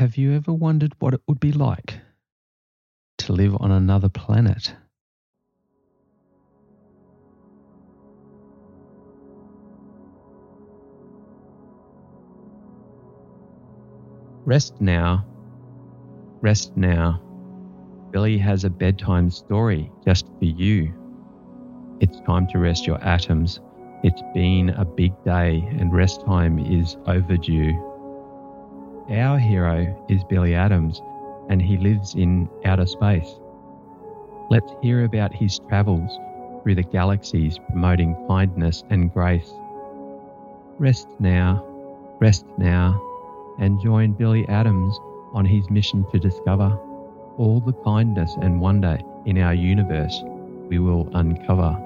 Have you ever wondered what it would be like to live on another planet? Rest now. Rest now. Billie has a bedtime story just for you. It's time to rest your atoms. It's been a big day and rest time is overdue. Our hero is Billie Atoms and he lives in outer space. Let's hear about his travels through the galaxies promoting kindness and grace. Rest now, rest now, and join Billie Atoms on his mission to discover all the kindness and wonder in our universe we will uncover.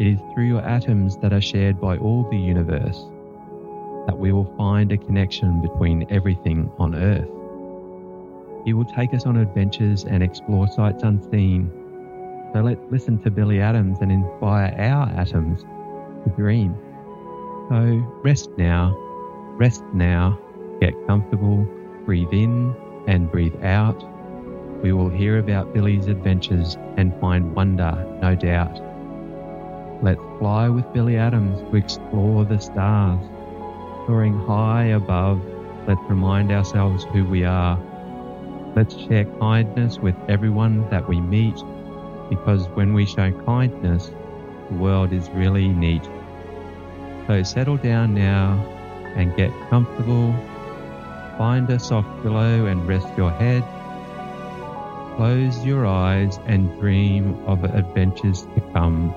It is through your atoms that are shared by all the universe that we will find a connection between everything on Earth. He will take us on adventures and explore sights unseen. So let's listen to Billie Atoms and inspire our atoms to dream. So rest now, rest now, get comfortable, breathe in and breathe out. We will hear about Billie's adventures and find wonder, no doubt. Let's fly with Billie Atoms to explore the stars. Soaring high above, let's remind ourselves who we are. Let's share kindness with everyone that we meet because when we show kindness, the world is really neat. So settle down now and get comfortable. Find a soft pillow and rest your head. Close your eyes and dream of adventures to come.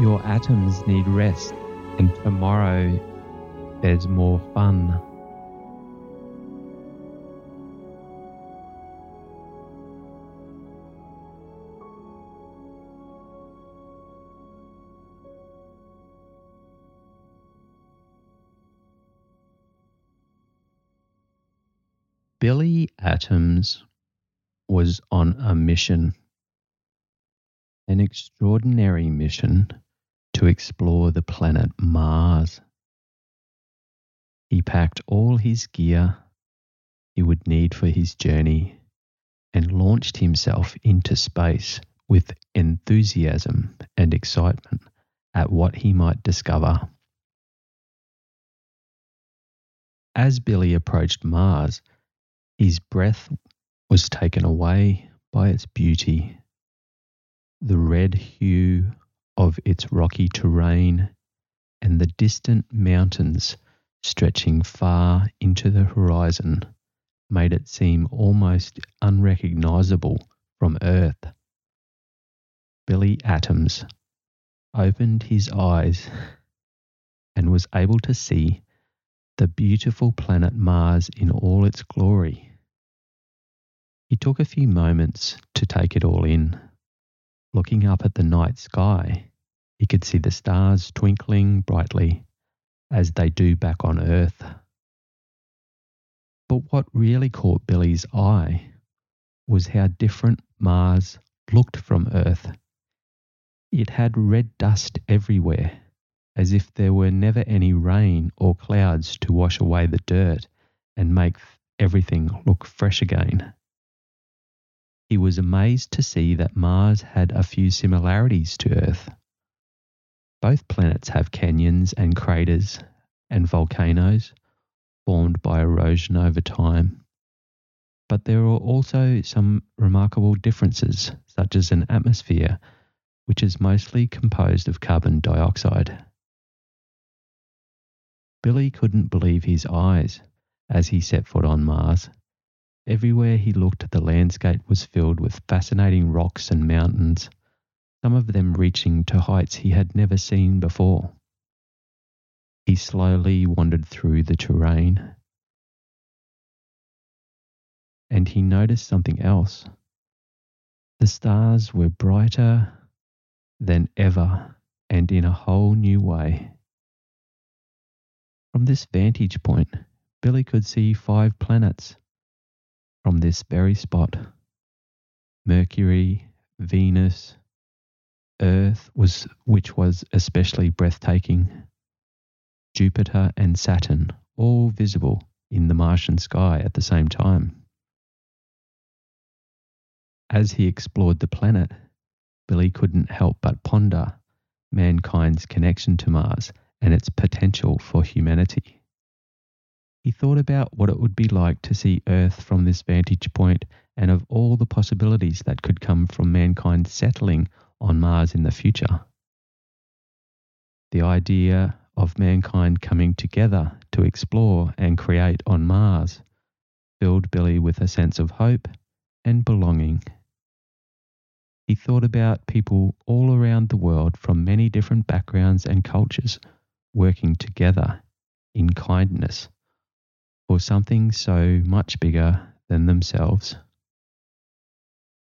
Your atoms need rest, and tomorrow there's more fun. Billie Atoms was on a mission, an extraordinary mission to explore the planet Mars. He packed all his gear he would need for his journey and launched himself into space with enthusiasm and excitement at what he might discover. As Billie approached Mars, his breath was taken away by its beauty. The red hue of its rocky terrain and the distant mountains stretching far into the horizon made it seem almost unrecognizable from Earth. Billie Atoms opened his eyes and was able to see the beautiful planet Mars in all its glory. He took a few moments to take it all in. Looking up at the night sky, he could see the stars twinkling brightly as they do back on Earth. But what really caught Billie's eye was how different Mars looked from Earth. It had red dust everywhere, as if there were never any rain or clouds to wash away the dirt and make everything look fresh again. He was amazed to see that Mars had a few similarities to Earth. Both planets have canyons and craters and volcanoes formed by erosion over time. But there are also some remarkable differences, such as an atmosphere which is mostly composed of carbon dioxide. Billie couldn't believe his eyes as he set foot on Mars Everywhere he looked, the landscape was filled with fascinating rocks and mountains, some of them reaching to heights he had never seen before. He slowly wandered through the terrain, and he noticed something else. The stars were brighter than ever and in a whole new way. From this vantage point, Billie could see five planets from this very spot. Mercury, Venus, Earth was which was especially breathtaking. Jupiter and Saturn, all visible in the Martian sky at the same time. As he explored the planet, Billie couldn't help but ponder mankind's connection to Mars and its potential for humanity. He thought about what it would be like to see Earth from this vantage point and of all the possibilities that could come from mankind settling on Mars in the future. The idea of mankind coming together to explore and create on Mars filled Billie with a sense of hope and belonging. He thought about people all around the world from many different backgrounds and cultures working together in kindness for something so much bigger than themselves.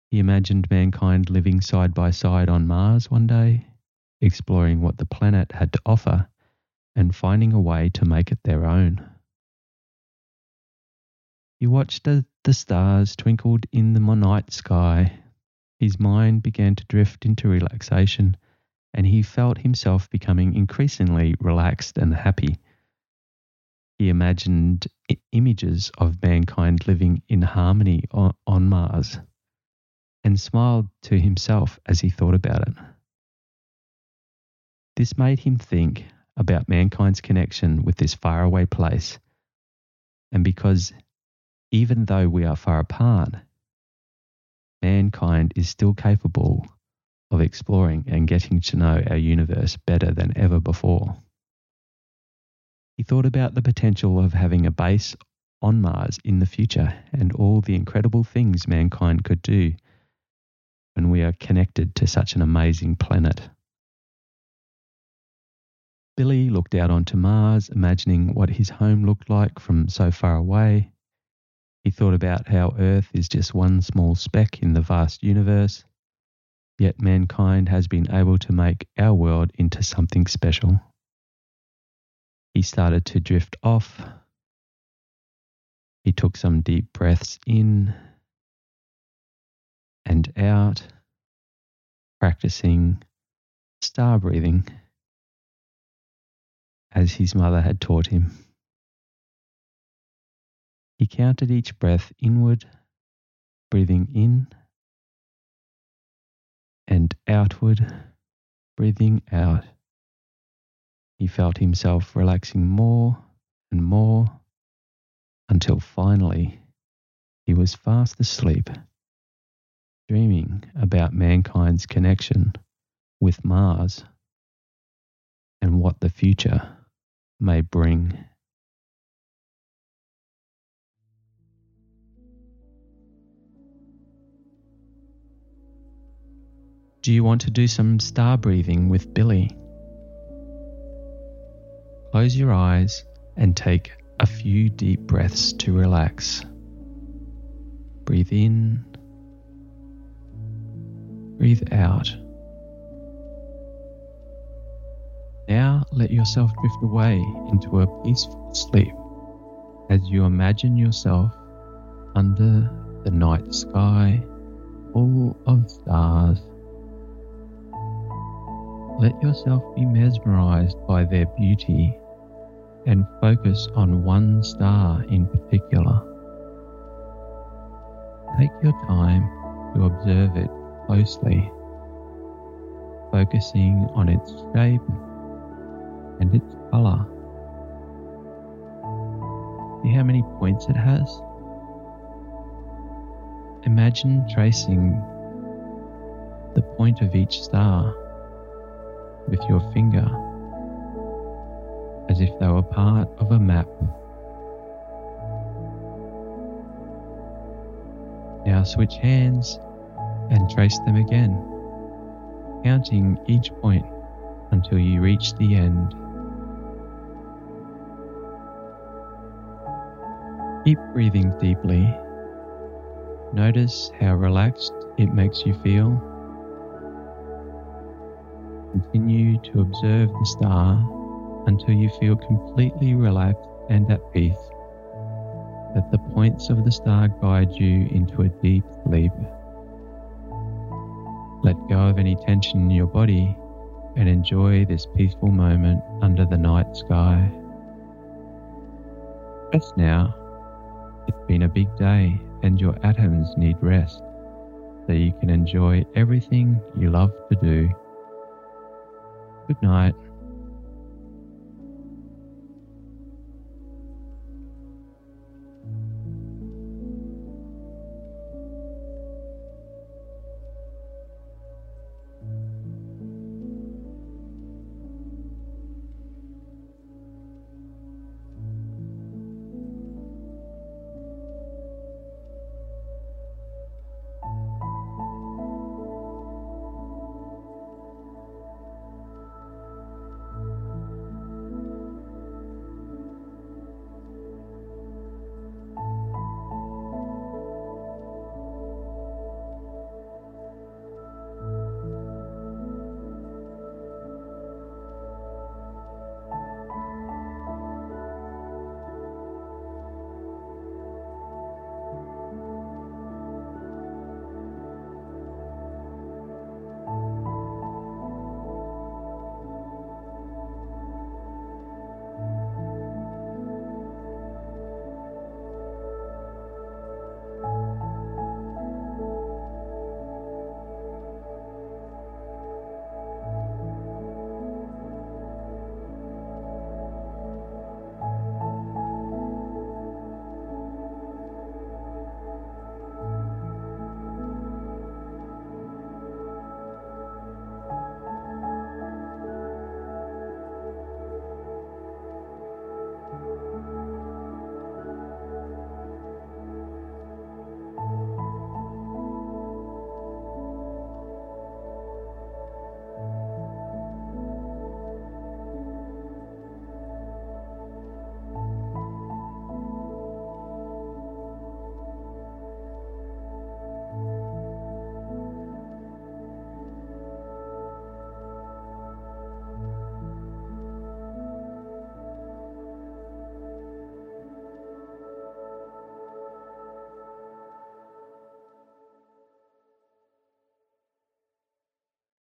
He imagined mankind living side by side on Mars one day, exploring what the planet had to offer and finding a way to make it their own. He watched as the stars twinkled in the night sky his mind began to drift into relaxation, and he felt himself becoming increasingly relaxed and happy. He imagined images of mankind living in harmony on, on Mars and smiled to himself as he thought about it. This made him think about mankind's connection with this faraway place, and because even though we are far apart, mankind is still capable of exploring and getting to know our universe better than ever before. He thought about the potential of having a base on Mars in the future and all the incredible things mankind could do when we are connected to such an amazing planet. Billie looked out onto Mars, imagining what his home looked like from so far away he thought about how Earth is just one small speck in the vast universe, yet mankind has been able to make our world into something special. He started to drift off. He took some deep breaths in and out, practicing star breathing as his mother had taught him. He counted each breath inward, breathing in and outward, breathing out. He felt himself relaxing more and more until finally he was fast asleep, dreaming about mankind's connection with Mars and what the future may bring. Do you want to do some star breathing with Billie? Close your eyes and take a few deep breaths to relax. Breathe in, breathe out. Now let yourself drift away into a peaceful sleep as you imagine yourself under the night sky full of stars let yourself be mesmerized by their beauty and focus on one star in particular. Take your time to observe it closely, focusing on its shape and its color. See how many points it has? Imagine tracing the point of each star with your finger as if they were part of a map. Now switch hands and trace them again, counting each point until you reach the end. Keep breathing deeply. Notice how relaxed it makes you feel Continue to observe the star until you feel completely relaxed and at peace. Let the points of the star guide you into a deep sleep. Let go of any tension in your body and enjoy this peaceful moment under the night sky. Rest now. It's been a big day and your atoms need rest so you can enjoy everything you love to do. Good night.